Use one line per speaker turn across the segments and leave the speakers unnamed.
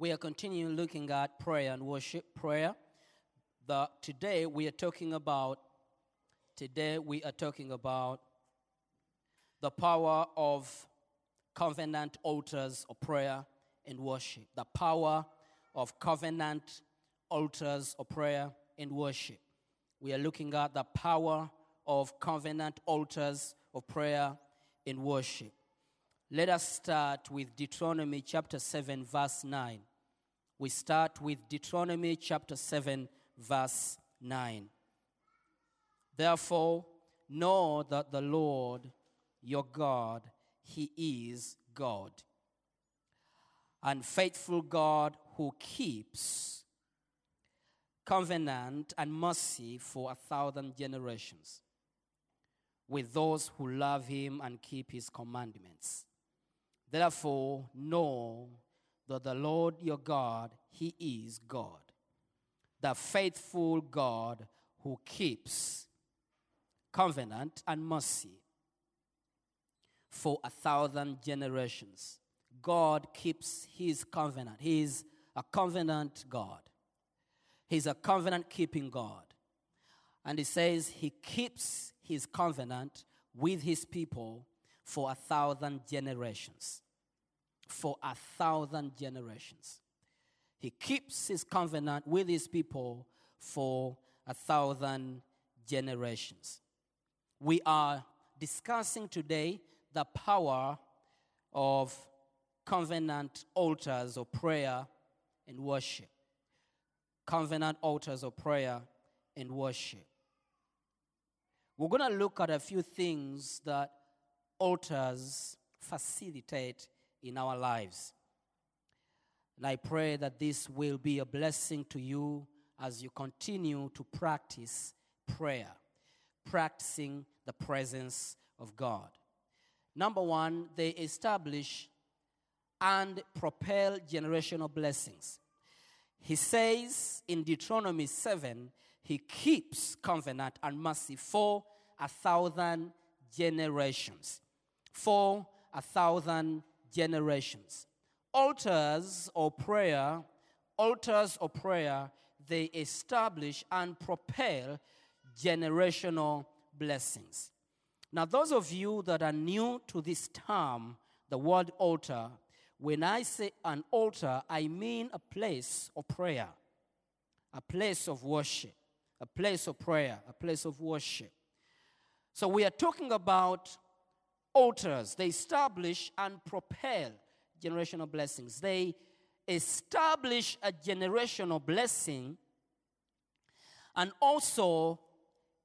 We are continuing looking at prayer and worship. Prayer. The, today we are talking about. Today we are talking about the power of covenant altars of prayer and worship. The power of covenant altars of prayer and worship. We are looking at the power of covenant altars of prayer and worship. Let us start with Deuteronomy chapter 7, verse 9. We start with Deuteronomy chapter 7, verse 9. Therefore, know that the Lord your God, He is God, and faithful God who keeps covenant and mercy for a thousand generations with those who love Him and keep His commandments. Therefore, know that the Lord your God, He is God, the faithful God who keeps covenant and mercy for a thousand generations. God keeps His covenant. He is a covenant God, He's a covenant keeping God. And He says He keeps His covenant with His people for a thousand generations for a thousand generations. He keeps his covenant with his people for a thousand generations. We are discussing today the power of covenant altars of prayer and worship. Covenant altars of prayer and worship. We're going to look at a few things that altars facilitate in our lives. And I pray that this will be a blessing to you as you continue to practice prayer, practicing the presence of God. Number one, they establish and propel generational blessings. He says in Deuteronomy 7, He keeps covenant and mercy for a thousand generations. For a thousand generations. Altars or prayer, altars or prayer, they establish and propel generational blessings. Now, those of you that are new to this term, the word altar, when I say an altar, I mean a place of prayer, a place of worship, a place of prayer, a place of worship. So, we are talking about altars. They establish and propel generational blessings. They establish a generational blessing and also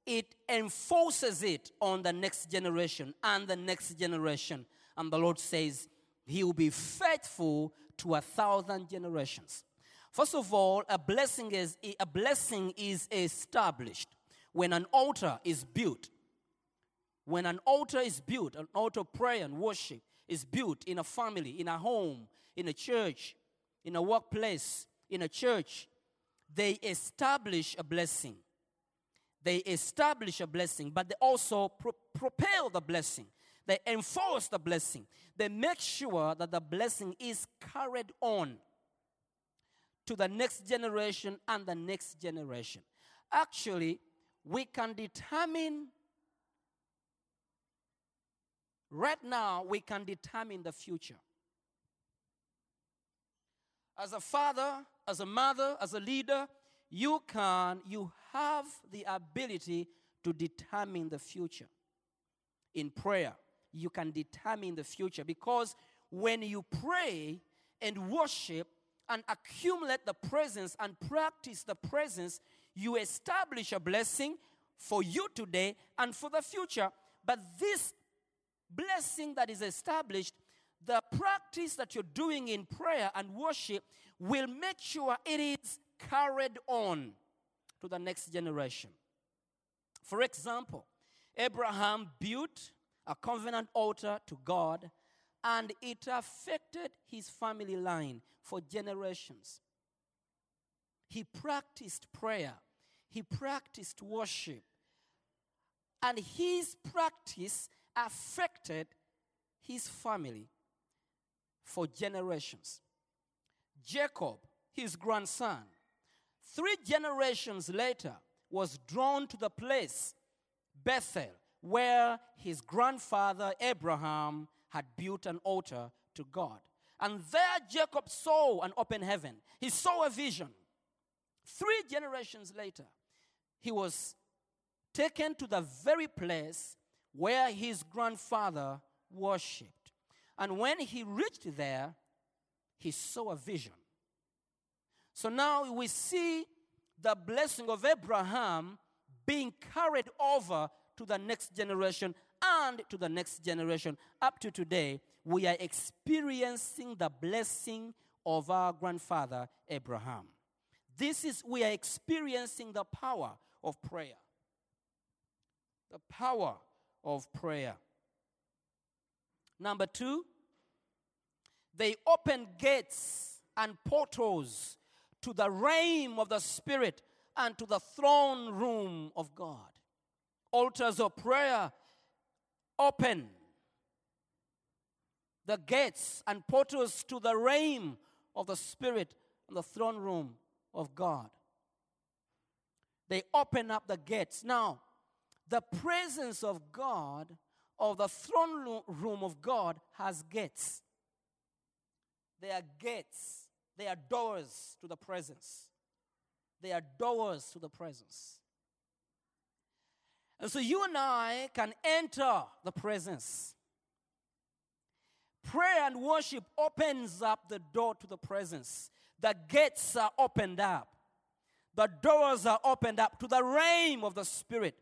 it enforces it on the next generation and the next generation. And the Lord says, He will be faithful to a thousand generations. First of all, a blessing is a blessing is established when an altar is built. When an altar is built, an altar of prayer and worship is built in a family, in a home, in a church, in a workplace, in a church, they establish a blessing. They establish a blessing, but they also pro- propel the blessing. They enforce the blessing. They make sure that the blessing is carried on to the next generation and the next generation. Actually, we can determine right now, we can determine the future. As a father, as a mother, as a leader, you can, you have the ability to determine the future. In prayer, you can determine the future because when you pray and worship and accumulate the presence and practice the presence, you establish a blessing for you today and for the future. But this blessing that is established, the practice that you're doing in prayer and worship will make sure it is carried on to the next generation. For example, Abraham built a covenant altar to God and it affected his family line for generations. He practiced prayer, he practiced worship, and his practice affected his family for generations. Jacob, his grandson, three generations later, was drawn to the place, Bethel, where his grandfather Abraham had built an altar to God. And there Jacob saw an open heaven. He saw a vision. Three generations later, he was taken to the very place where his grandfather worshipped. And when he reached there, he saw a vision. So now we see the blessing of Abraham being carried over to the next generation and to the next generation. Up to today, we are experiencing the blessing of our grandfather Abraham. This is, we are experiencing the power of prayer. The power of prayer. Number two, they open gates and portals to the realm of the Spirit and to the throne room of God. Altars of prayer open the gates and portals to the realm of the Spirit and the throne room of God. They open up the gates. Now, the presence of God, of the throne room of God, has gates. They are gates, they are doors to the presence. They are doors to the presence. And so you and I can enter the presence. Prayer and worship opens up the door to the presence. The gates are opened up. The doors are opened up to the realm of the Spirit.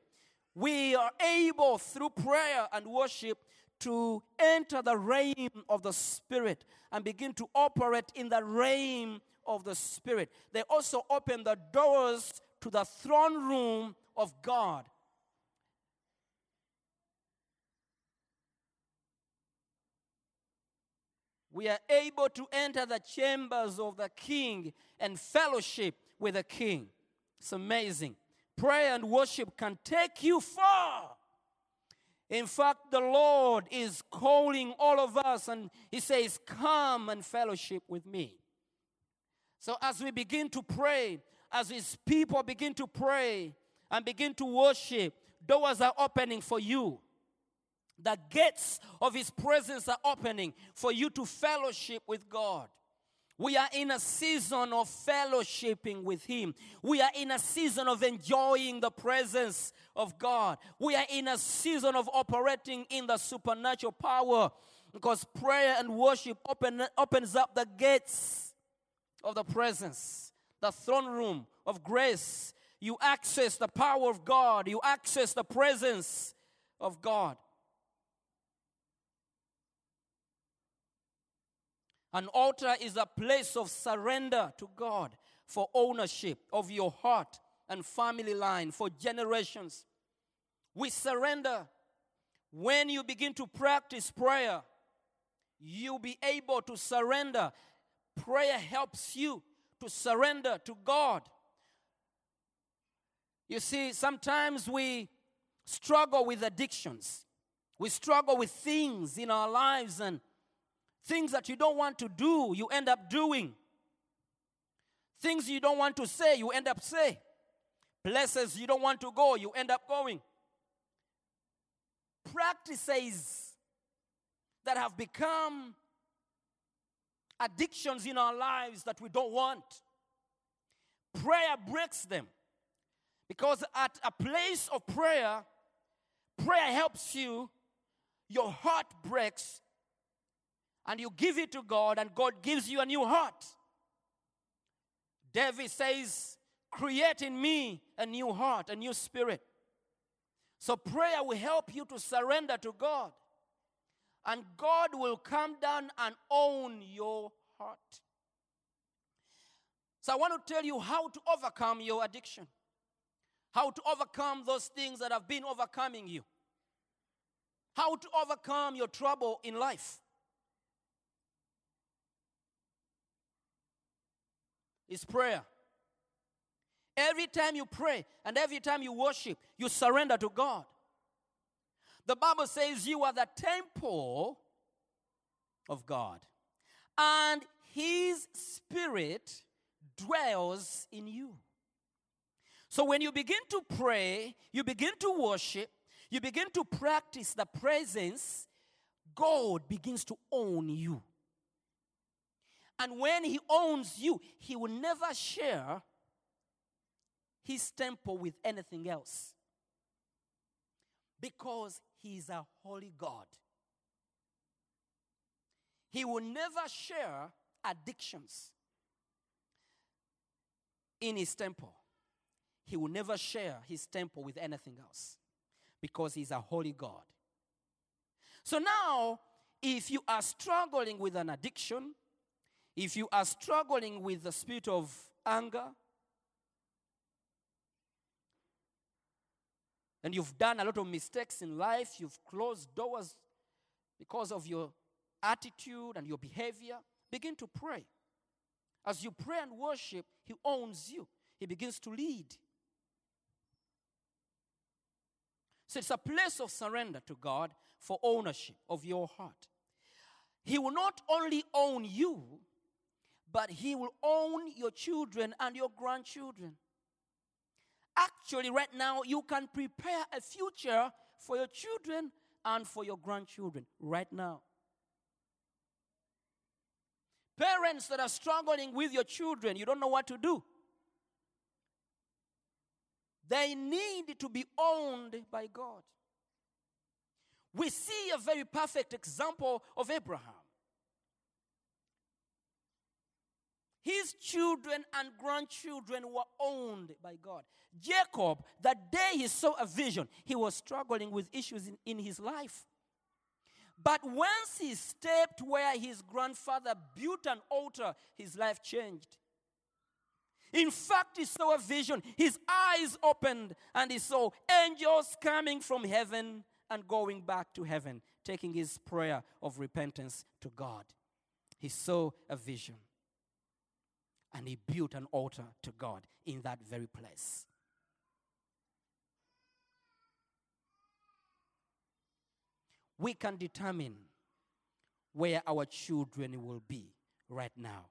We are able through prayer and worship to enter the realm of the Spirit and begin to operate in the realm of the Spirit. They also open the doors to the throne room of God. we are able to enter the chambers of the king and fellowship with the king. It's amazing. Prayer and worship can take you far. In fact, the Lord is calling all of us and He says, Come and fellowship with me. So, as we begin to pray, as His people begin to pray and begin to worship, doors are opening for you. The gates of His presence are opening for you to fellowship with God. We are in a season of fellowshipping with Him. We are in a season of enjoying the presence of God. We are in a season of operating in the supernatural power because prayer and worship open, opens up the gates of the presence, the throne room of grace. You access the power of God, you access the presence of God. An altar is a place of surrender to God for ownership of your heart and family line for generations. We surrender. When you begin to practice prayer, you'll be able to surrender. Prayer helps you to surrender to God. You see, sometimes we struggle with addictions. We struggle with things in our lives and things that you don't want to do, you end up doing. Things you don't want to say, you end up say. Places you don't want to go, you end up going. Practices that have become addictions in our lives that we don't want. Prayer breaks them. Because at a place of prayer, prayer helps you, your heart breaks, and you give it to God, and God gives you a new heart. David says, Create in me a new heart, a new spirit. So prayer will help you to surrender to God. and God will come down and own your heart. So I want to tell you how to overcome your addiction, how to overcome those things that have been overcoming you, how to overcome your trouble in life. It's prayer. Every time you pray and every time you worship, you surrender to God. The Bible says you are the temple of God, and His Spirit dwells in you. So when you begin to pray, you begin to worship, you begin to practice the presence, God begins to own you. And when He owns you, He will never share His temple with anything else because he is a holy God. He will never share addictions in his temple. He will never share his temple with anything else because he's a holy God. So now, if you are struggling with an addiction, if you are struggling with the spirit of anger, and you've done a lot of mistakes in life, you've closed doors because of your attitude and your behavior, begin to pray. As you pray and worship, He owns you, He begins to lead. So it's a place of surrender to God for ownership of your heart. He will not only own you, but He will own your children and your grandchildren. Actually, right now, you can prepare a future for your children and for your grandchildren right now. Parents that are struggling with your children, you don't know what to do. They need to be owned by God. We see a very perfect example of Abraham. His children and grandchildren were owned by God. Jacob, the day he saw a vision, he was struggling with issues in, in his life. But once he stepped where his grandfather built an altar, his life changed. In fact, he saw a vision. His eyes opened and he saw angels coming from heaven and going back to heaven, taking his prayer of repentance to God. He saw a vision and he built an altar to God in that very place. We can determine where our children will be right now.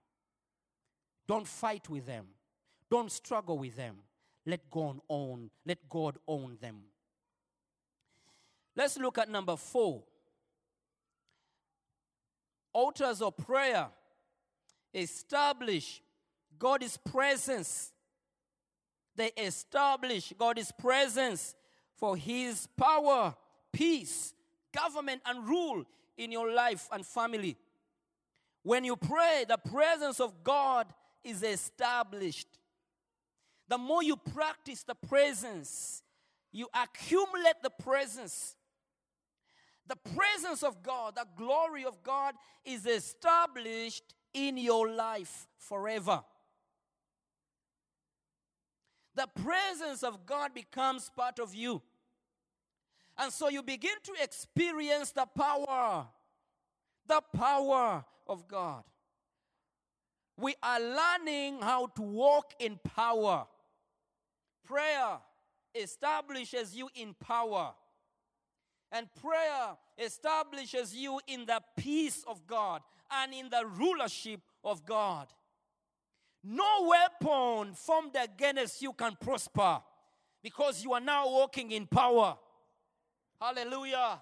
Don't fight with them. Don't struggle with them. Let God own, let God own them. Let's look at number 4. Altars of prayer establish God's presence. They establish God's presence for His power, peace, government, and rule in your life and family. When you pray, the presence of God is established. The more you practice the presence, you accumulate the presence. The presence of God, the glory of God is established in your life forever. The presence of God becomes part of you. And so you begin to experience the power, the power of God. We are learning how to walk in power. Prayer establishes you in power. And prayer establishes you in the peace of God and in the rulership of God. No weapon formed against you can prosper because you are now walking in power. Hallelujah.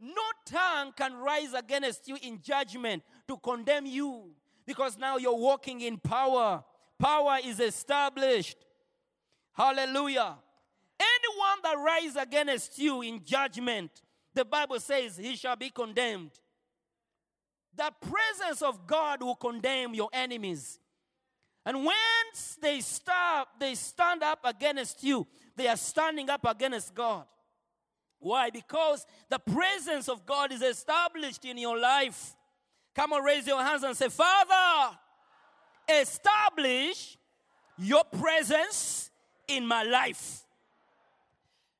No tongue can rise against you in judgment to condemn you because now you're walking in power. Power is established. Hallelujah. Anyone that rises against you in judgment, the Bible says he shall be condemned. The presence of God will condemn your enemies. And once they stop, they stand up against you, they are standing up against God. Why? Because the presence of God is established in your life. Come on, raise your hands and say, Father, establish your presence in my life.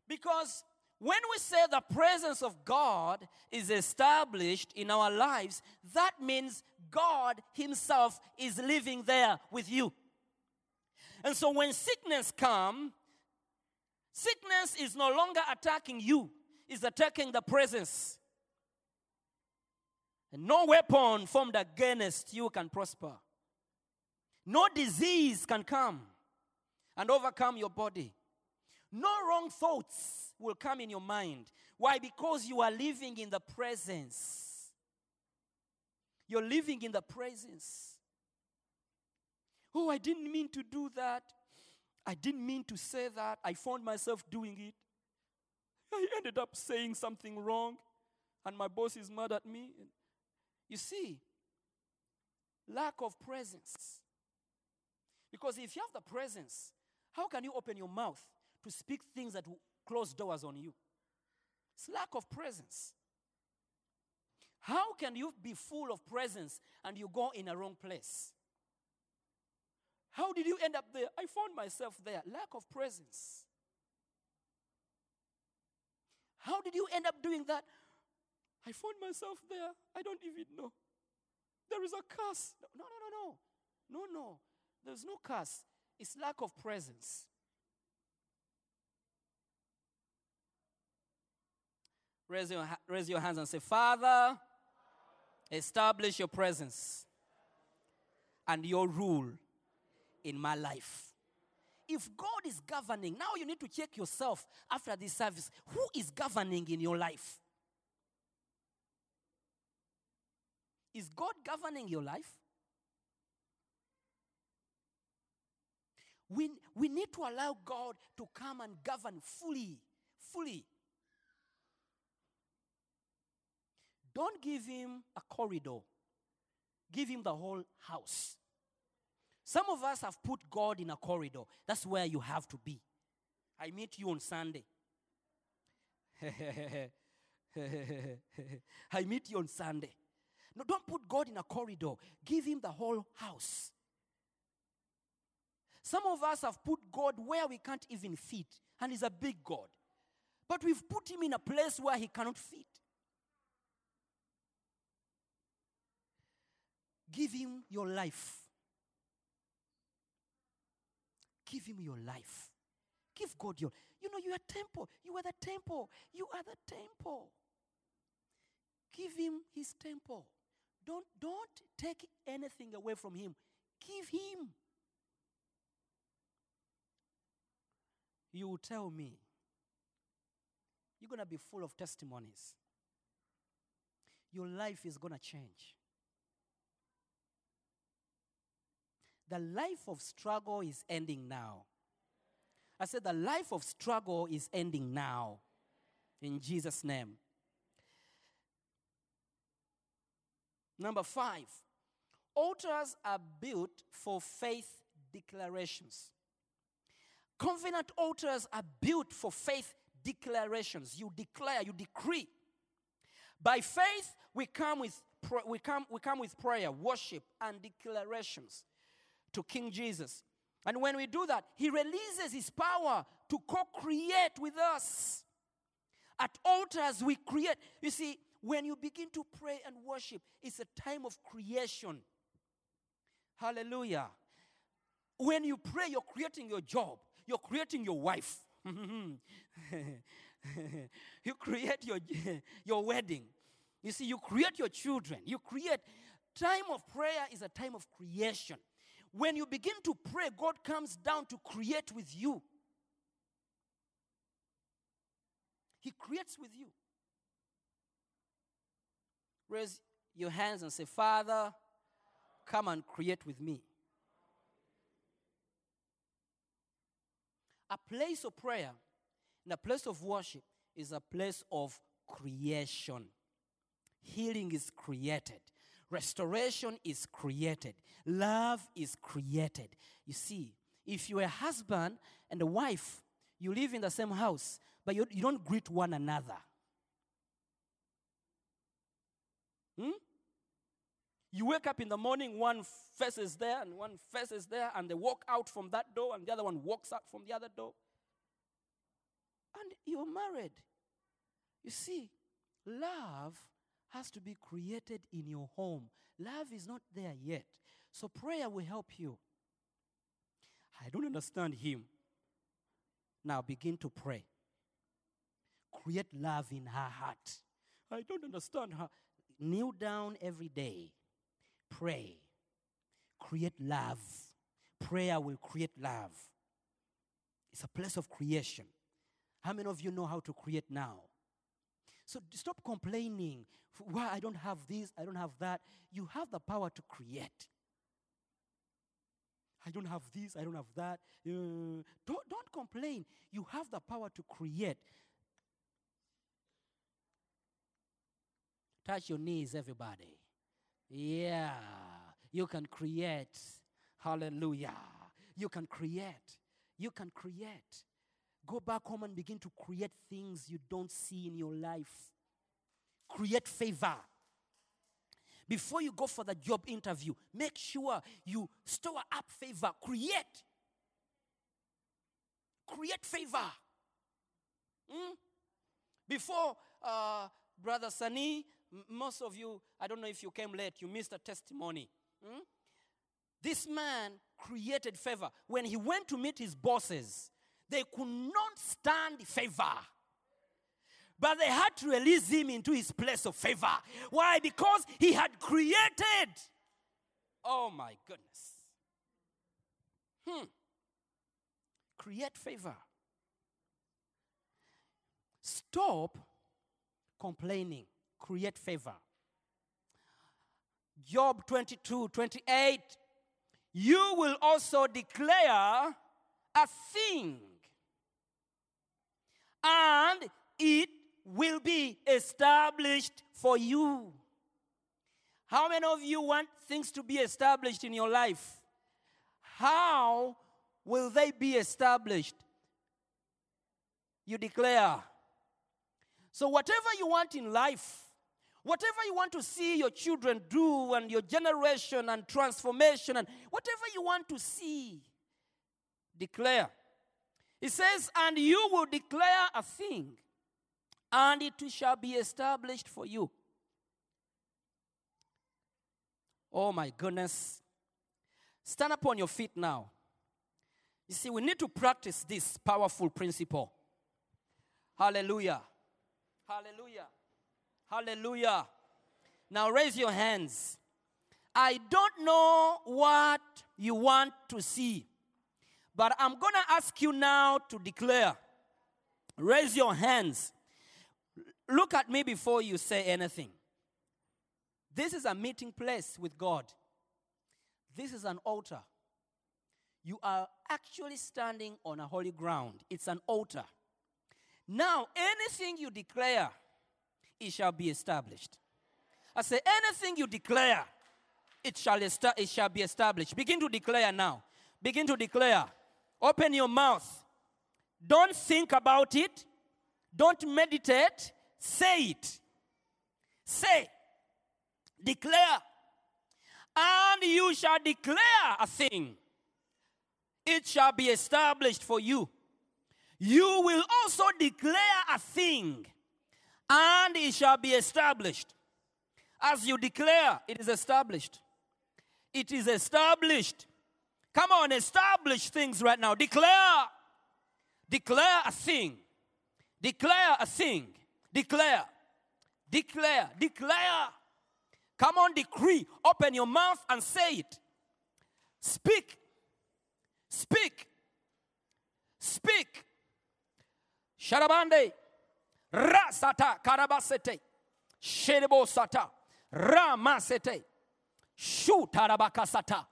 Because when we say the presence of God is established in our lives, that means God Himself is living there with you. And so when sickness come, sickness is no longer attacking you, it's attacking the presence. And no weapon formed against you can prosper. No disease can come and overcome your body. No wrong thoughts will come in your mind. Why? Because you are living in the presence. You're living in the presence. Oh, I didn't mean to do that. I didn't mean to say that. I found myself doing it. I ended up saying something wrong, and my boss is mad at me. You see, lack of presence. Because if you have the presence, how can you open your mouth to speak things that will close doors on you? It's lack of presence. How can you be full of presence and you go in a wrong place? How did you end up there? I found myself there. Lack of presence. How did you end up doing that? I found myself there. I don't even know. There is a curse. No, no, no, no. No, no. There's no curse. It's lack of presence. Raise your, raise your hands and say, Father, establish your presence and your rule in my life. If God is governing, now you need to check yourself after this service. Who is governing in your life? Is God governing your life? We, we need to allow God to come and govern fully, fully. Don't give him a corridor, give him the whole house. Some of us have put God in a corridor. That's where you have to be. I meet you on Sunday. I meet you on Sunday. No, don't put God in a corridor. Give him the whole house. Some of us have put God where we can't even fit, and He's a big God. But we've put Him in a place where He cannot fit. Give Him your life. Give Him your life. Give God your. You know, you are temple. You are the temple. You are the temple. Give Him His temple. Don't, don't take anything away from Him. Give Him. you will tell me you're going to be full of testimonies. Your life is going to change. The life of struggle is ending now. I said, the life of struggle is ending now. In Jesus' name. Number five, altars are built for faith declarations. Covenant altars are built for faith declarations. You declare, you decree. By faith, we come with we come we come with prayer, worship, and declarations to King Jesus. And when we do that, He releases His power to co-create with us. At altars, we create. You see, when you begin to pray and worship, it's a time of creation. Hallelujah. When you pray, you're creating your job, you're creating your wife. you create your, your wedding. You see, you create your children. You create. Time of prayer is a time of creation. When you begin to pray, God comes down to create with you. He creates with you. Raise your hands and say, Father, come and create with me. A place of prayer and a place of worship is a place of creation. Healing is created, restoration is created, love is created. You see, if you're a husband and a wife, you live in the same house, but you, you don't greet one another. Hmm? You wake up in the morning, one face is there and one face is there, and they walk out from that door, and the other one walks out from the other door. And you're married. You see, love has to be created in your home. Love is not there yet. So prayer will help you. I don't understand him. Now begin to pray. Create love in her heart. I don't understand her. Kneel down every day. Pray. Create love. Prayer will create love. It's a place of creation. How many of you know how to create now? So stop complaining. Why I don't have this, I don't have that. You have the power to create. I don't have this, I don't have that. Uh, don't, don't complain. You have the power to create. Touch your knees, everybody. Yeah, you can create. Hallelujah. You can create. You can create. Go back home and begin to create things you don't see in your life. Create favor. Before you go for the job interview, make sure you store up favor. Create. Create favor. Hmm? Before uh, Brother Sani, m- most of you, I don't know if you came late, you missed a testimony. Hmm? This man created favor. When he went to meet his bosses, they could not stand favor. But they had to release him into his place of favor. Why? Because he had created. Oh my goodness. Hmm. Create favor. Stop complaining. Create favor. Job 22 28. You will also declare a thing, and it will be established for you. How many of you want things to be established in your life? How will they be established? You declare. So, whatever you want in life, whatever you want to see your children do, and your generation and transformation, and whatever you want to see, declare. It says, And you will declare a thing, and it shall be established for you. Oh my goodness. Stand up on your feet now. You see, we need to practice this powerful principle. Hallelujah. Hallelujah. Hallelujah. Now raise your hands. I don't know what you want to see, but I'm going to ask you now to declare. Raise your hands. Look at me before you say anything. This is a meeting place with God. This is an altar. You are actually standing on a holy ground. It's an altar. Now, anything you declare, it shall be established. I say, anything you declare, it shall, esta- it shall be established. Begin to declare now. Begin to declare. Open your mouth. Don't think about it. Don't meditate. Say it. Say. Declare. And you shall declare a thing. It shall be established for you. You will also declare a thing, and it shall be established. As you declare, it is established. It is established. Come on, establish things right now. Declare. Declare a thing. Declare a thing. Declare. Declare. Declare. Come on, decree. Open your mouth and say it. Speak. Speak. Speak. Sharabande. Rasata karabasete. Sherebo sata. Ramasete. Shu tarabakasata.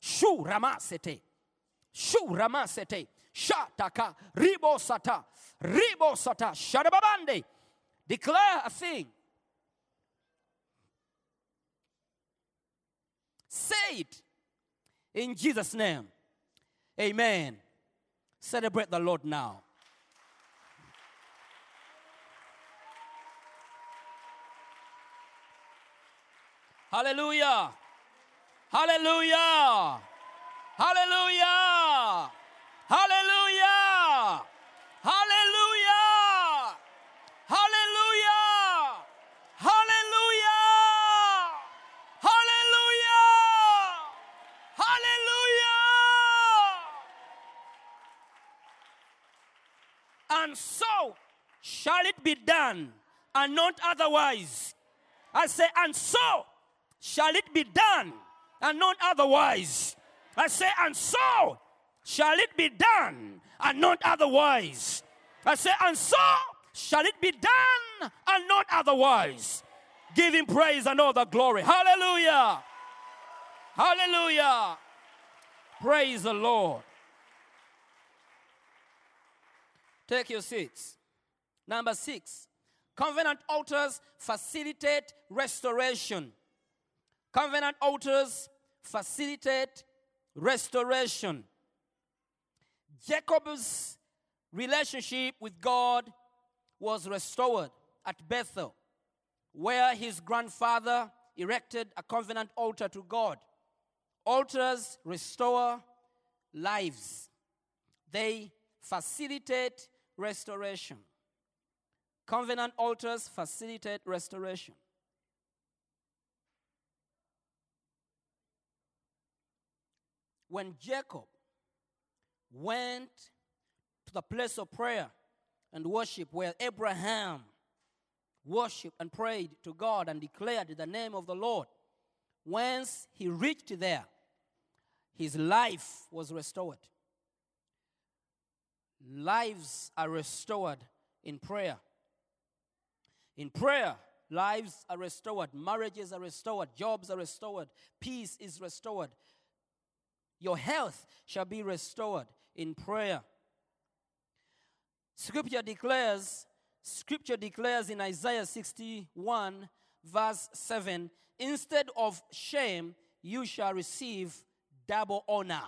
Shu ramasete. Shu. Shataka. ribosata ribosata Ribo. Shadababande. Declare a thing. Say it in Jesus' name. Amen. Celebrate the Lord now. Hallelujah. Hallelujah. Hallelujah. Hallelujah. Hallelujah. Hallelujah. Hallelujah. Hallelujah. Hallelujah. And so shall it be done, and not otherwise. I say, and so shall it be done, and not otherwise. I say, and so shall it be done, and not otherwise. I say, and so shall it be done, and not otherwise. Give him praise and all the glory. Hallelujah. Hallelujah. Praise the Lord. Take your seats. Number six, covenant altars facilitate restoration. Covenant altars facilitate restoration. Jacob's relationship with God was restored at Bethel, where his grandfather erected a covenant altar to God. Altars restore lives, they facilitate restoration. Covenant altars facilitate restoration. When Jacob went to the place of prayer and worship where Abraham worshiped and prayed to God and declared the name of the Lord, once he reached there, his life was restored. Lives are restored in prayer. In prayer, lives are restored, marriages are restored, jobs are restored, peace is restored. Your health shall be restored in prayer. Scripture declares, Scripture declares in Isaiah 61, verse 7 instead of shame, you shall receive double honor.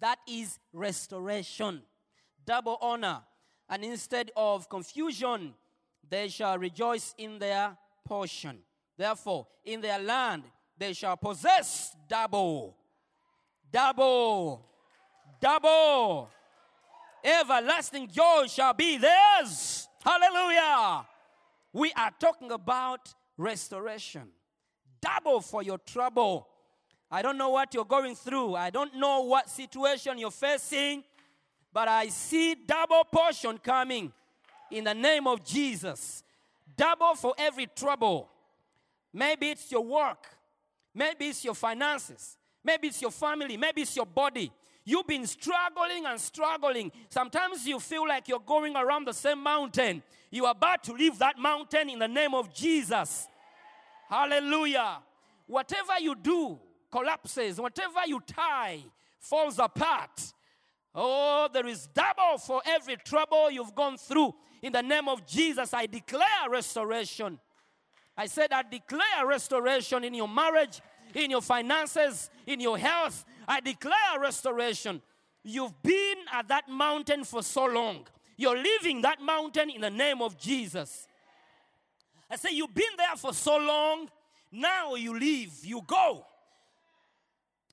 That is restoration, double honor. And instead of confusion, they shall rejoice in their portion. Therefore, in their land, they shall possess double, double, double. Everlasting joy shall be theirs. Hallelujah. We are talking about restoration. Double for your trouble. I don't know what you're going through. I don't know what situation you're facing, but I see double portion coming in the name of Jesus. Double for every trouble. Maybe it's your work, maybe it's your finances, maybe it's your family, maybe it's your body. You've been struggling and struggling. Sometimes you feel like you're going around the same mountain. You are about to leave that mountain in the name of Jesus. Hallelujah. Whatever you do collapses, whatever you tie falls apart. Oh, there is double for every trouble you've gone through. In the name of Jesus, I declare restoration. I said, I declare restoration in your marriage, in your finances, in your health. I declare restoration. You've been at that mountain for so long. You're leaving that mountain in the name of Jesus. I say, You've been there for so long. Now you leave, you go.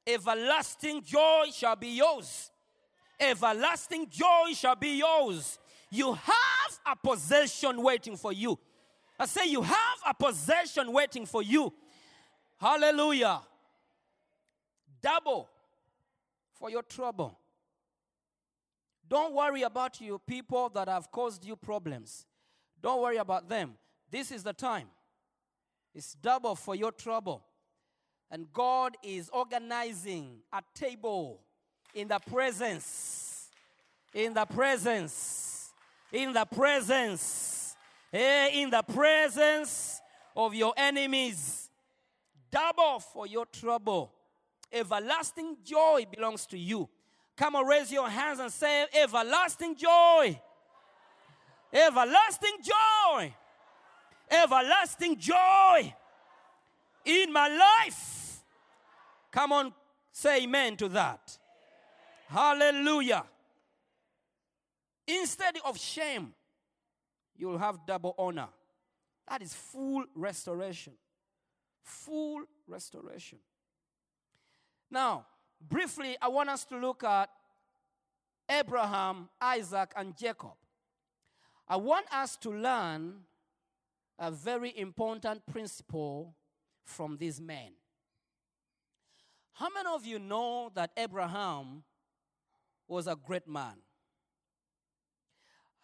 Everlasting joy shall be yours. Everlasting joy shall be yours. You have a possession waiting for you. I say, You have a possession waiting for you. Hallelujah. Double for your trouble. Don't worry about you people that have caused you problems. Don't worry about them. This is the time. It's double for your trouble. And God is organizing a table in the presence, in the presence, in the presence, eh, in the presence of your enemies. Double for your trouble. Everlasting joy belongs to you. Come on, raise your hands and say, Everlasting joy. Everlasting joy. Everlasting joy in my life. Come on, say amen to that. Hallelujah. Instead of shame, you'll have double honor. That is full restoration. Full restoration. Now, briefly, I want us to look at Abraham, Isaac, and Jacob. I want us to learn a very important principle from these men. How many of you know that Abraham was a great man?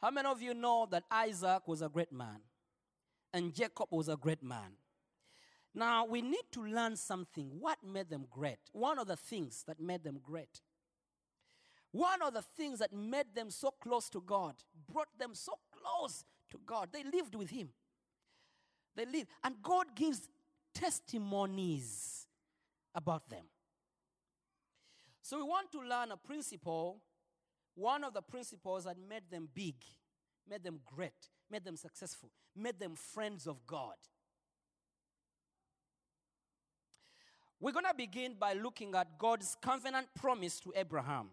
How many of you know that Isaac was a great man and Jacob was a great man? Now, we need to learn something. What made them great? One of the things that made them great. One of the things that made them so close to God, brought them so close to God. They lived with Him. They lived. And God gives testimonies about them. So we want to learn a principle, one of the principles that made them big, made them great, made them successful, made them friends of God. We're going to begin by looking at God's covenant promise to Abraham.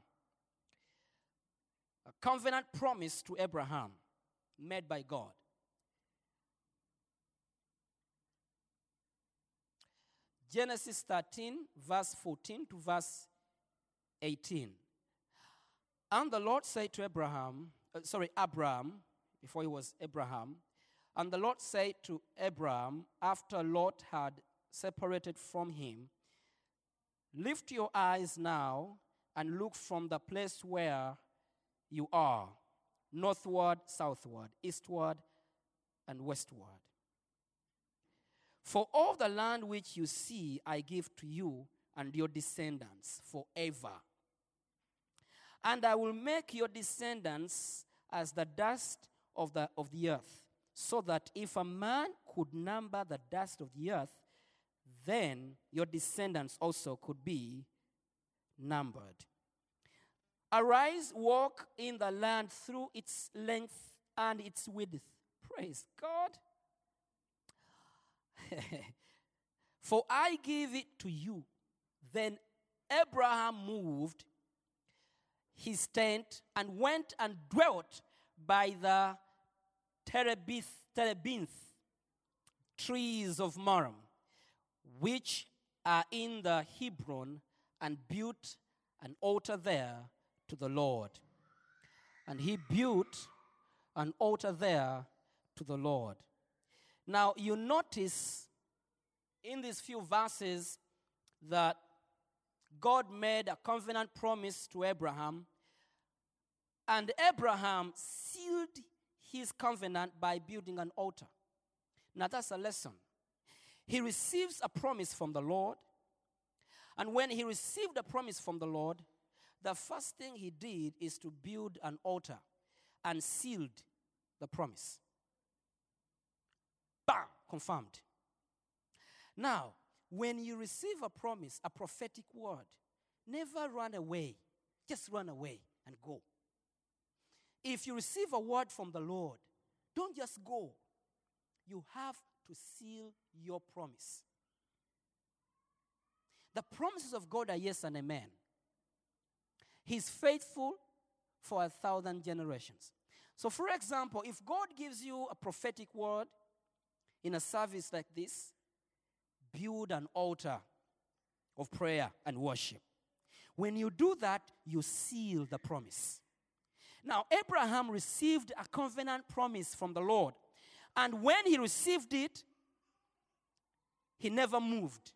A covenant promise to Abraham made by God. Genesis 13, verse 14 to verse 18. And the Lord said to Abraham, uh, sorry, Abraham, before he was Abraham, and the Lord said to Abraham, after Lot had separated from him, Lift your eyes now and look from the place where you are, northward, southward, eastward, and westward. For all the land which you see, I give to you and your descendants forever. And I will make your descendants as the dust of the, of the earth, so that if a man could number the dust of the earth, then your descendants also could be numbered. Arise, walk in the land through its length and its width. Praise God. For I give it to you. Then Abraham moved his tent and went and dwelt by the terebinth, terebinth trees of Mamre, which are in the Hebron, and built an altar there to the Lord. And he built an altar there to the Lord. Now, you notice in these few verses that God made a covenant promise to Abraham, and Abraham sealed his covenant by building an altar. Now, that's a lesson. He receives a promise from the Lord, and when he received a promise from the Lord, the first thing he did is to build an altar and sealed the promise. Bam! Confirmed. Now, when you receive a promise, a prophetic word, never run away. Just run away and go. If you receive a word from the Lord, don't just go. You have to seal your promise. The promises of God are yes and amen. He's faithful for a thousand generations. So, for example, if God gives you a prophetic word in a service like this, build an altar of prayer and worship. When you do that, you seal the promise. Now, Abraham received a covenant promise from the Lord. And when he received it, he never moved.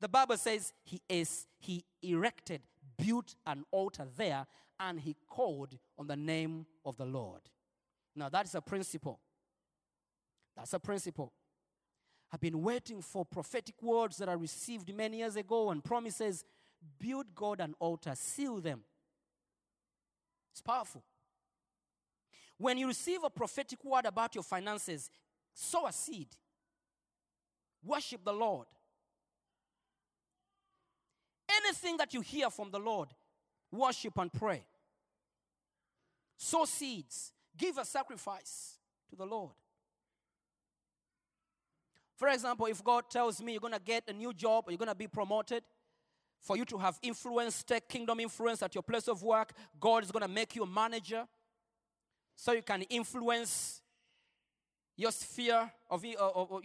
The Bible says he is he erected, built an altar there, and he called on the name of the Lord. Now that's a principle. That's a principle. I've been waiting for prophetic words that I received many years ago and promises. Build God an altar, seal them. It's powerful. When you receive a prophetic word about your finances, sow a seed. Worship the Lord. Anything that you hear from the Lord, worship and pray. Sow seeds. Give a sacrifice to the Lord. For example, if God tells me you're going to get a new job or you're going to be promoted, for you to have influence, take kingdom influence at your place of work, God is going to make you a manager so you can influence your sphere of, you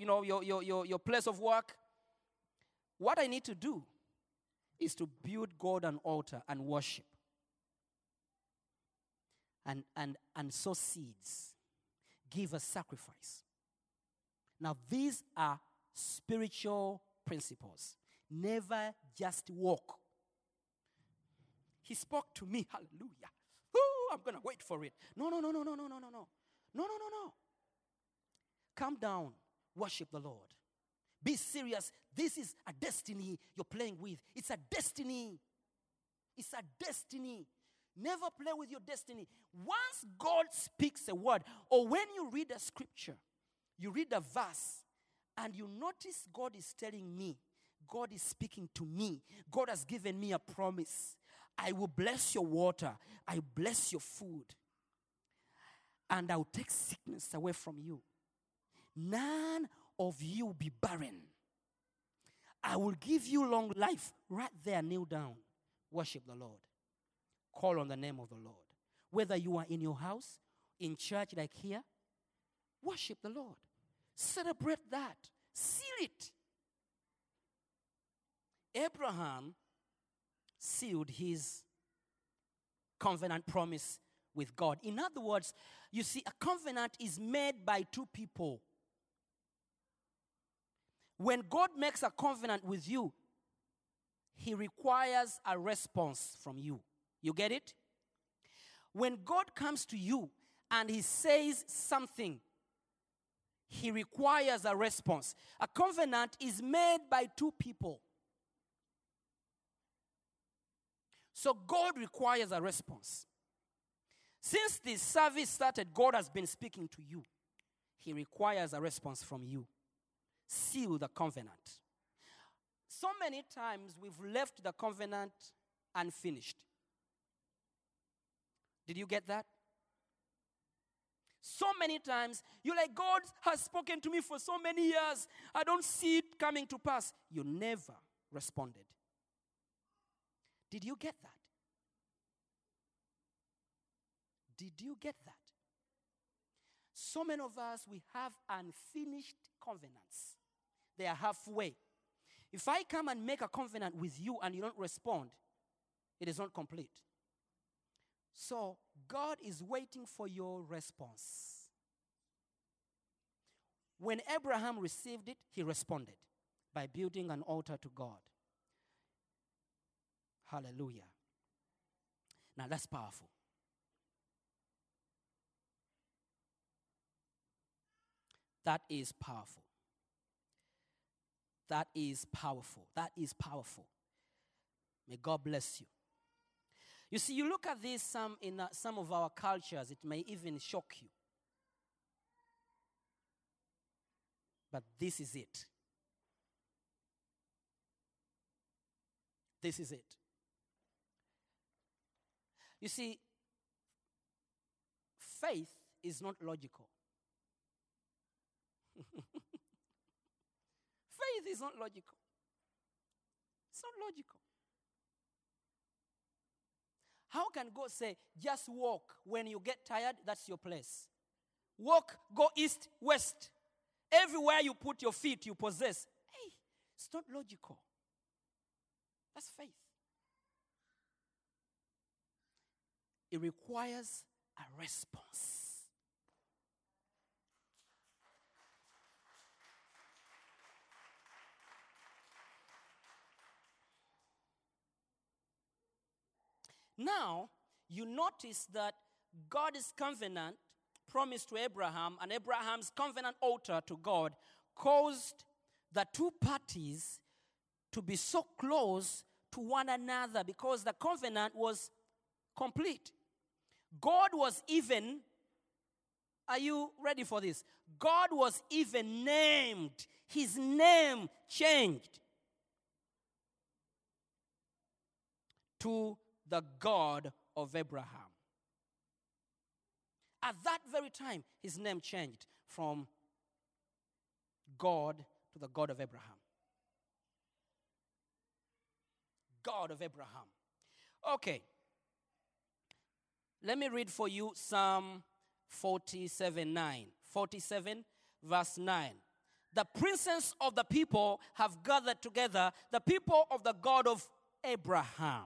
know, your, your, your, your place of work. What I need to do is to build God an altar and worship and, and, and sow seeds, give a sacrifice. Now, these are spiritual principles. Never just walk. He spoke to me, hallelujah. I'm going to wait for it. No, no, no, no, no, no, no, no, no. No, no, no, no. Calm down. Worship the Lord. Be serious. This is a destiny you're playing with. It's a destiny. It's a destiny. Never play with your destiny. Once God speaks a word, or when you read a scripture, you read a verse, and you notice God is telling me, God is speaking to me, God has given me a promise. I will bless your water, I bless your food, and I'll take sickness away from you. None of you will be barren. I will give you long life. Right there, kneel down. Worship the Lord. Call on the name of the Lord. Whether you are in your house, in church like here, worship the Lord. Celebrate that. Seal it. Abraham sealed his covenant promise with God. In other words, you see, a covenant is made by two people. When God makes a covenant with you, He requires a response from you. You get it? When God comes to you and He says something, He requires a response. A covenant is made by two people. So God requires a response. Since this service started, God has been speaking to you. He requires a response from you. Seal the covenant. So many times we've left the covenant unfinished. Did you get that? So many times you're like, God has spoken to me for so many years. I don't see it coming to pass. You never responded. Did you get that? Did you get that? So many of us, we have unfinished covenants. They are halfway. If I come and make a covenant with you and you don't respond, it is not complete. So God is waiting for your response. When Abraham received it, he responded by building an altar to God. Hallelujah. Now that's powerful. That is powerful. That is powerful. That is powerful. May God bless you. You see, you look at this some in uh, some of our cultures, it may even shock you. But this is it. This is it. You see, faith is not logical. faith is not logical. It's not logical. How can God say, just walk when you get tired? That's your place. Walk, go east, west. Everywhere you put your feet, you possess. Hey, it's not logical. That's faith. It requires a response. Now, you notice that God's covenant promise to Abraham and Abraham's covenant altar to God caused the two parties to be so close to one another because the covenant was complete. God was even, are you ready for this? God was even named, his name changed to the God of Abraham. At that very time, his name changed from God to the God of Abraham. God of Abraham. Okay. Let me read for you Psalm 47 9. 47, verse 9. the princes of the people have gathered together, the people of the God of Abraham.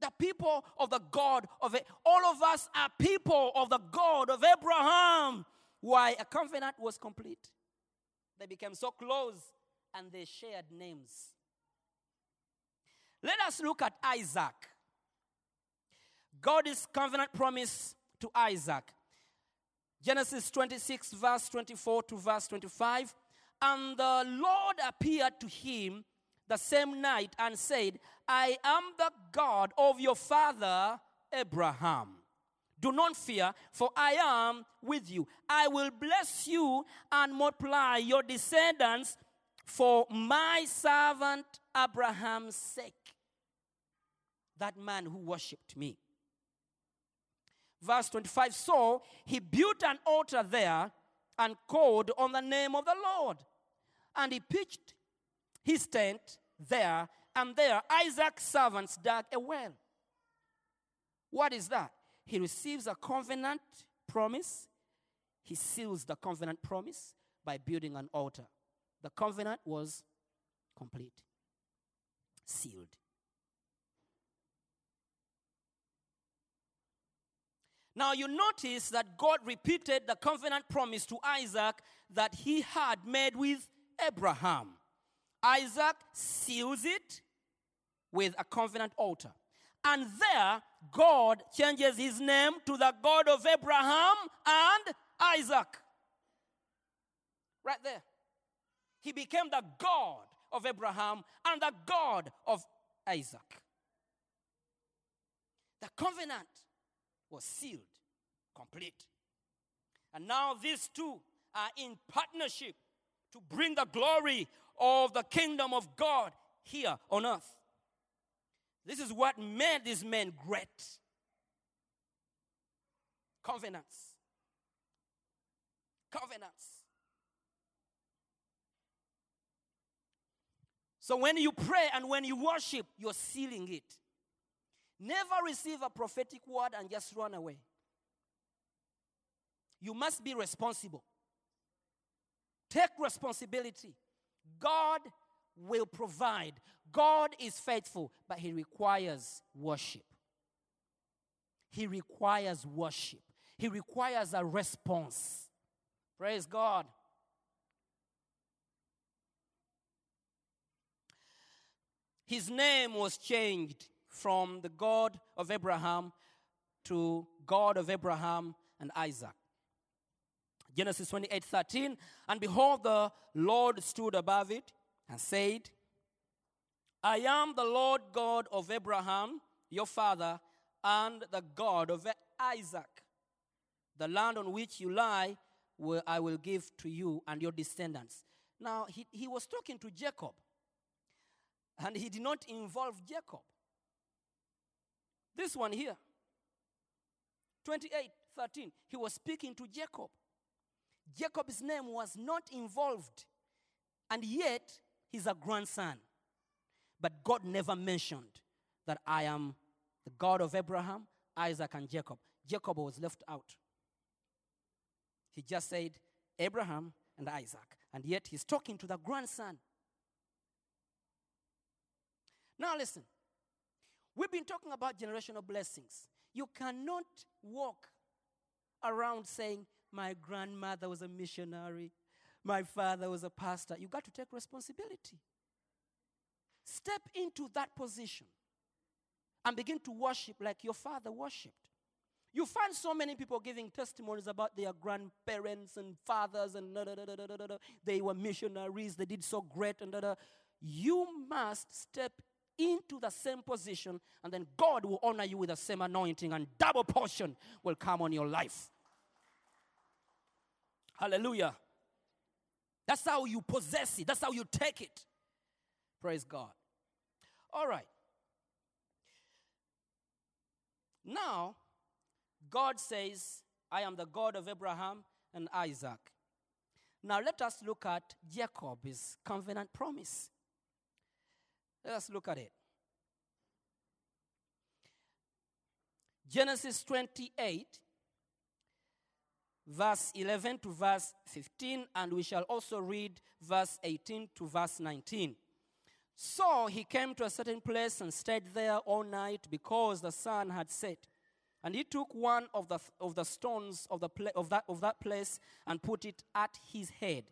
The people of the God of all of us are people of the God of Abraham. Why a covenant was complete. They became so close and they shared names. Let us look at Isaac. God's covenant promise to Isaac. Genesis 26, verse 24 to verse 25. And the Lord appeared to him the same night and said, I am the God of your father Abraham. Do not fear, for I am with you. I will bless you and multiply your descendants for my servant Abraham's sake. That man who worshipped me. Verse 25 So he built an altar there and called on the name of the Lord. And he pitched his tent there, and there Isaac's servants dug a well. What is that? He receives a covenant promise. He seals the covenant promise by building an altar. The covenant was complete, sealed. Now you notice that God repeated the covenant promise to Isaac that he had made with Abraham. Isaac seals it with a covenant altar. And there, God changes his name to the God of Abraham and Isaac. Right there. He became the God of Abraham and the God of Isaac. The covenant was sealed, complete. And now these two are in partnership to bring the glory of the kingdom of God here on earth. This is what made these men great. Covenants. Covenants. So when you pray and when you worship, you're sealing it. Never receive a prophetic word and just run away. You must be responsible. Take responsibility. God will provide. God is faithful, but He requires worship. He requires worship. He requires a response. Praise God. His name was changed from the God of Abraham to God of Abraham and Isaac. Genesis 28 13. And behold, the Lord stood above it and said, I am the Lord God of Abraham, your father, and the God of Isaac. The land on which you lie, will, I will give to you and your descendants. Now, he, he was talking to Jacob, and he did not involve Jacob. This one here, 28 13, he was speaking to Jacob. Jacob's name was not involved, and yet he's a grandson. But God never mentioned that I am the God of Abraham, Isaac, and Jacob. Jacob was left out. He just said Abraham and Isaac, and yet he's talking to the grandson. Now, listen. We've been talking about generational blessings. You cannot walk around saying, My grandmother was a missionary, my father was a pastor. You got to take responsibility. Step into that position and begin to worship like your father worshiped. You find so many people giving testimonies about their grandparents and fathers and da, da, da, they were missionaries, they did so great and. You must step into the same position and then God will honor you with the same anointing and double portion will come on your life. Hallelujah. That's how you possess it. That's how you take it. Praise God. All right. Now, God says, I am the God of Abraham and Isaac. Now, let us look at Jacob's covenant promise. Let us look at it. Genesis 28, verse 11 to verse 15, and we shall also read verse 18 to verse 19. So he came to a certain place and stayed there all night because the sun had set. And he took one of the, of the stones of, the pla- of, that, of that place and put it at his head.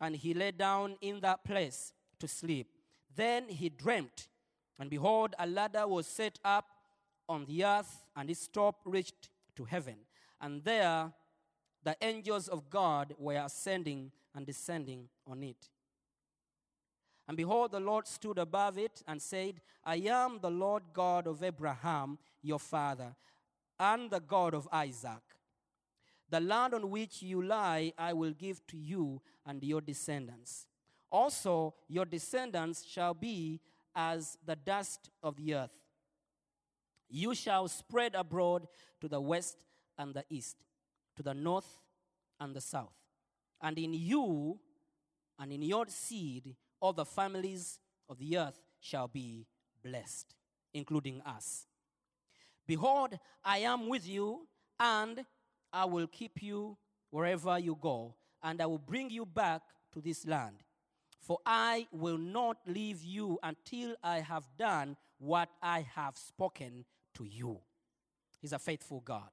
And he lay down in that place to sleep. Then he dreamt, and behold, a ladder was set up on the earth, and its top reached to heaven. And there the angels of God were ascending and descending on it. And behold, the Lord stood above it and said, I am the Lord God of Abraham, your father, and the God of Isaac. The land on which you lie, I will give to you and your descendants. Also, your descendants shall be as the dust of the earth. You shall spread abroad to the west and the east, to the north and the south. And in you and in your seed, all the families of the earth shall be blessed, including us. Behold, I am with you, and I will keep you wherever you go, and I will bring you back to this land. For I will not leave you until I have done what I have spoken to you. He's a faithful God.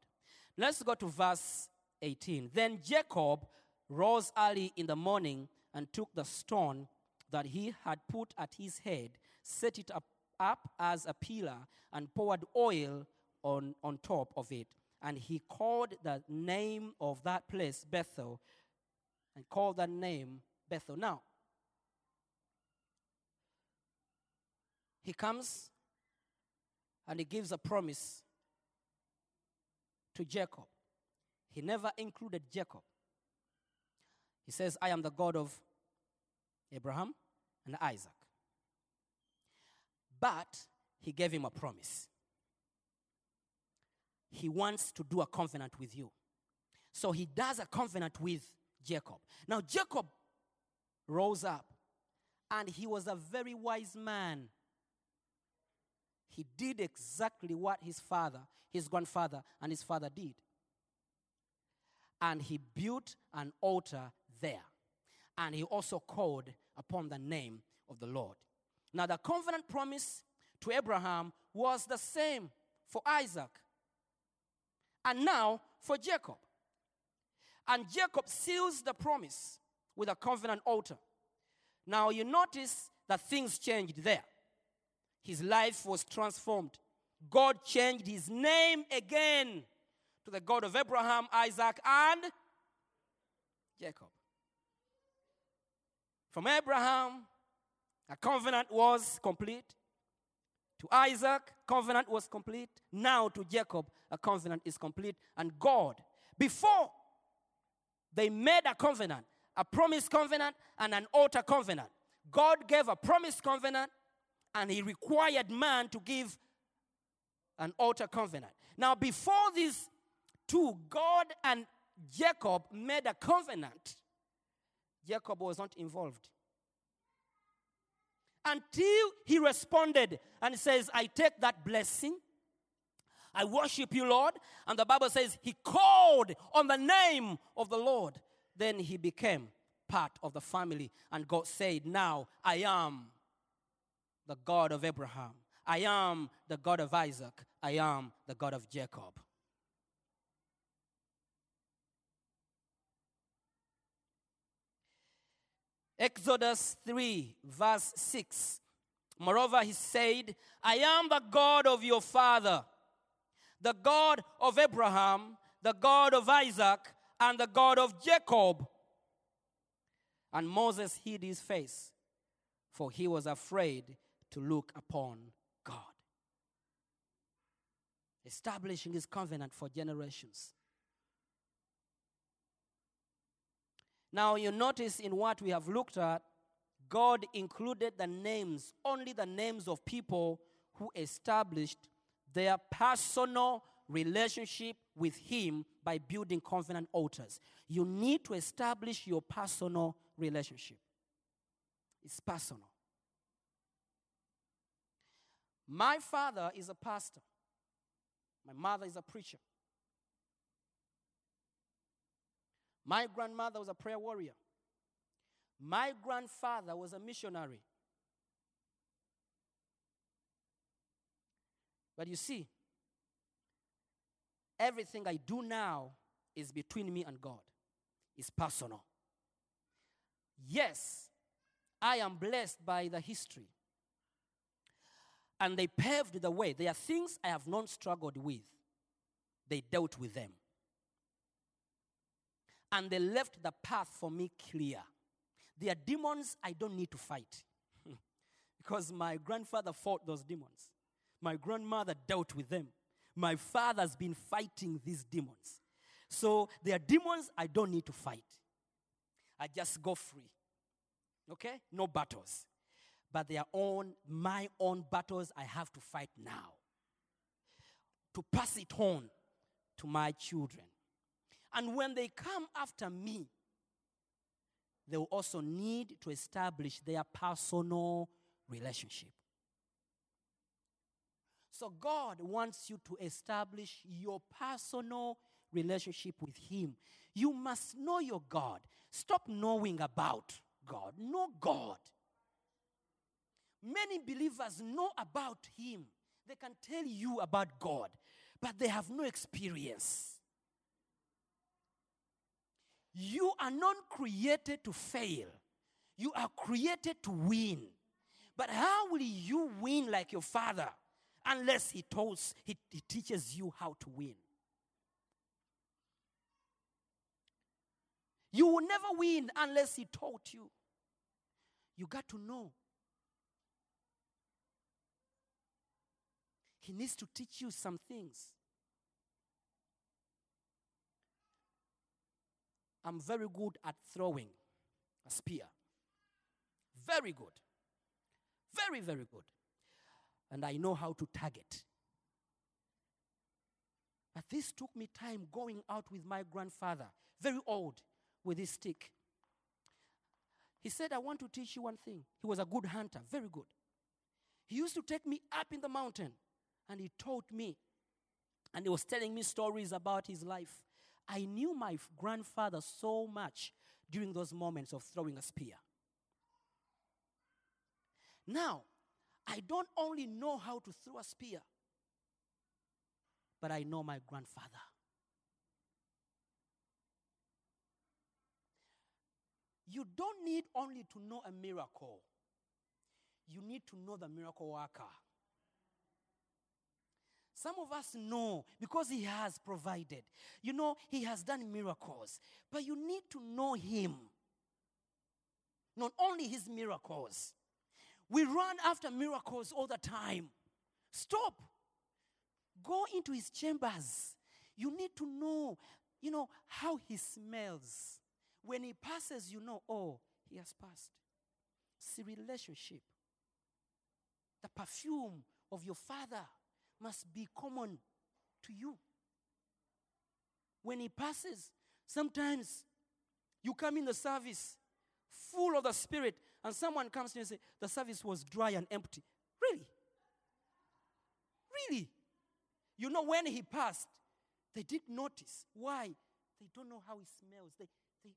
Let's go to verse 18. Then Jacob rose early in the morning and took the stone that he had put at his head, set it up, up as a pillar, and poured oil on, on top of it. And he called the name of that place Bethel, and called that name Bethel. Now, he comes and he gives a promise to Jacob. He never included Jacob. He says, I am the God of Abraham and Isaac. But he gave him a promise. He wants to do a covenant with you. So he does a covenant with Jacob. Now, Jacob rose up and he was a very wise man. He did exactly what his father, his grandfather, and his father did. And he built an altar there. And he also called upon the name of the Lord. Now, the covenant promise to Abraham was the same for Isaac and now for Jacob. And Jacob seals the promise with a covenant altar. Now, you notice that things changed there. His life was transformed. God changed his name again to the God of Abraham, Isaac, and Jacob. From Abraham, a covenant was complete. To Isaac, covenant was complete. Now to Jacob, a covenant is complete. And God, before they made a covenant, a promise covenant and an altar covenant. God gave a promise covenant and he required man to give an altar covenant. Now, before these two, God and Jacob made a covenant, Jacob was not involved. Until he responded and says, I take that blessing. I worship you, Lord. And the Bible says he called on the name of the Lord. Then he became part of the family. And God said, Now I am the God of Abraham. I am the God of Isaac. I am the God of Jacob. Exodus 3, verse 6. Moreover, he said, I am the God of your father, the God of Abraham, the God of Isaac, and the God of Jacob. And Moses hid his face, for he was afraid to look upon God. Establishing his covenant for generations. Now, you notice in what we have looked at, God included the names, only the names of people who established their personal relationship with Him by building covenant altars. You need to establish your personal relationship. It's personal. My father is a pastor, my mother is a preacher. My grandmother was a prayer warrior. My grandfather was a missionary. But you see, everything I do now is between me and God, it's personal. Yes, I am blessed by the history. And they paved the way. There are things I have not struggled with, they dealt with them. And they left the path for me clear. There are demons I don't need to fight because my grandfather fought those demons. My grandmother dealt with them. My father's been fighting these demons. So there are demons I don't need to fight. I just go free. Okay? No battles. But they are on my own battles I have to fight now. To pass it on to my children. And when they come after me, they will also need to establish their personal relationship. So, God wants you to establish your personal relationship with Him. You must know your God. Stop knowing about God. Know God. Many believers know about Him, they can tell you about God, but they have no experience. You are not created to fail. You are created to win. But how will you win like your father unless he, tells, he, he teaches you how to win? You will never win unless he taught you. You got to know. He needs to teach you some things. I'm very good at throwing a spear. Very good. Very, very good. And I know how to target. But this took me time going out with my grandfather, very old, with his stick. He said, I want to teach you one thing. He was a good hunter, very good. He used to take me up in the mountain and he taught me. And he was telling me stories about his life. I knew my grandfather so much during those moments of throwing a spear. Now, I don't only know how to throw a spear, but I know my grandfather. You don't need only to know a miracle, you need to know the miracle worker. Some of us know because he has provided. You know, he has done miracles. But you need to know him. Not only his miracles. We run after miracles all the time. Stop. Go into his chambers. You need to know, you know, how he smells. When he passes, you know, oh, he has passed. See, relationship. The perfume of your father must be common to you. When he passes, sometimes you come in the service full of the Spirit, and someone comes to you and say, The service was dry and empty. Really? Really? You know, when he passed, they did notice. Why? They don't know how he smells. They, they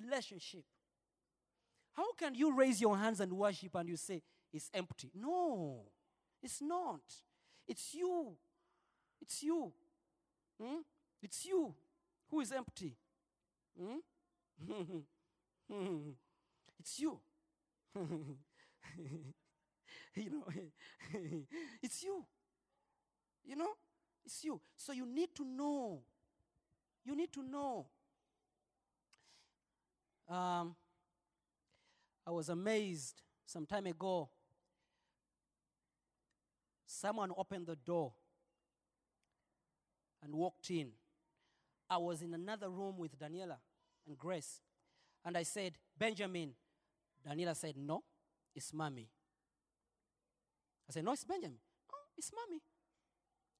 relationship. How can you raise your hands and worship and you say it's empty? No, it's not. It's you. It's you. Hmm? It's you who is empty. Hmm? it's you. you know, it's you. You know, it's you. So you need to know. You need to know. Um, I was amazed some time ago. Someone opened the door and walked in. I was in another room with Daniela and Grace. And I said, Benjamin. Daniela said, No, it's mommy. I said, No, it's Benjamin. No, it's mommy.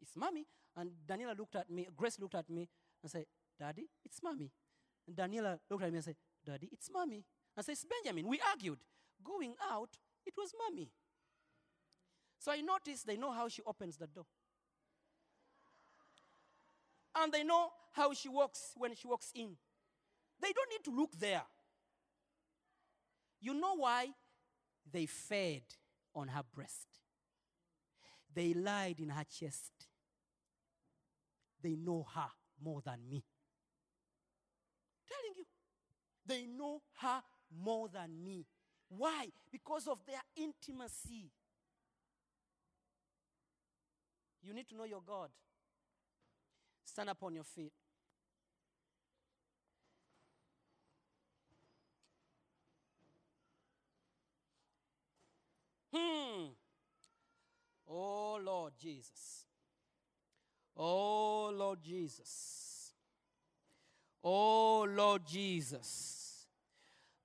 It's mommy. And Daniela looked at me, Grace looked at me and said, Daddy, it's mommy. And Daniela looked at me and said, Daddy, it's mommy. I said, It's Benjamin. We argued. Going out, it was mommy. So I noticed they know how she opens the door. And they know how she walks when she walks in. They don't need to look there. You know why? They fed on her breast, they lied in her chest. They know her more than me. Telling you, they know her more than me. Why? Because of their intimacy. You need to know your God. Stand up on your feet. Hmm. Oh, Lord Jesus. Oh, Lord Jesus. Oh, Lord Jesus.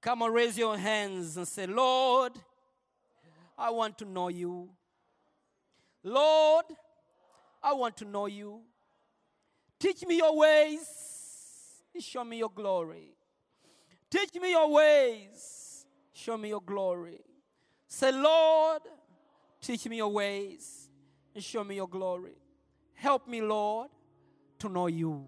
Come on, raise your hands and say, Lord, I want to know you. Lord, I want to know you. Teach me your ways. Show me your glory. Teach me your ways. Show me your glory. Say, Lord, teach me your ways and show me your glory. Help me, Lord, to know you.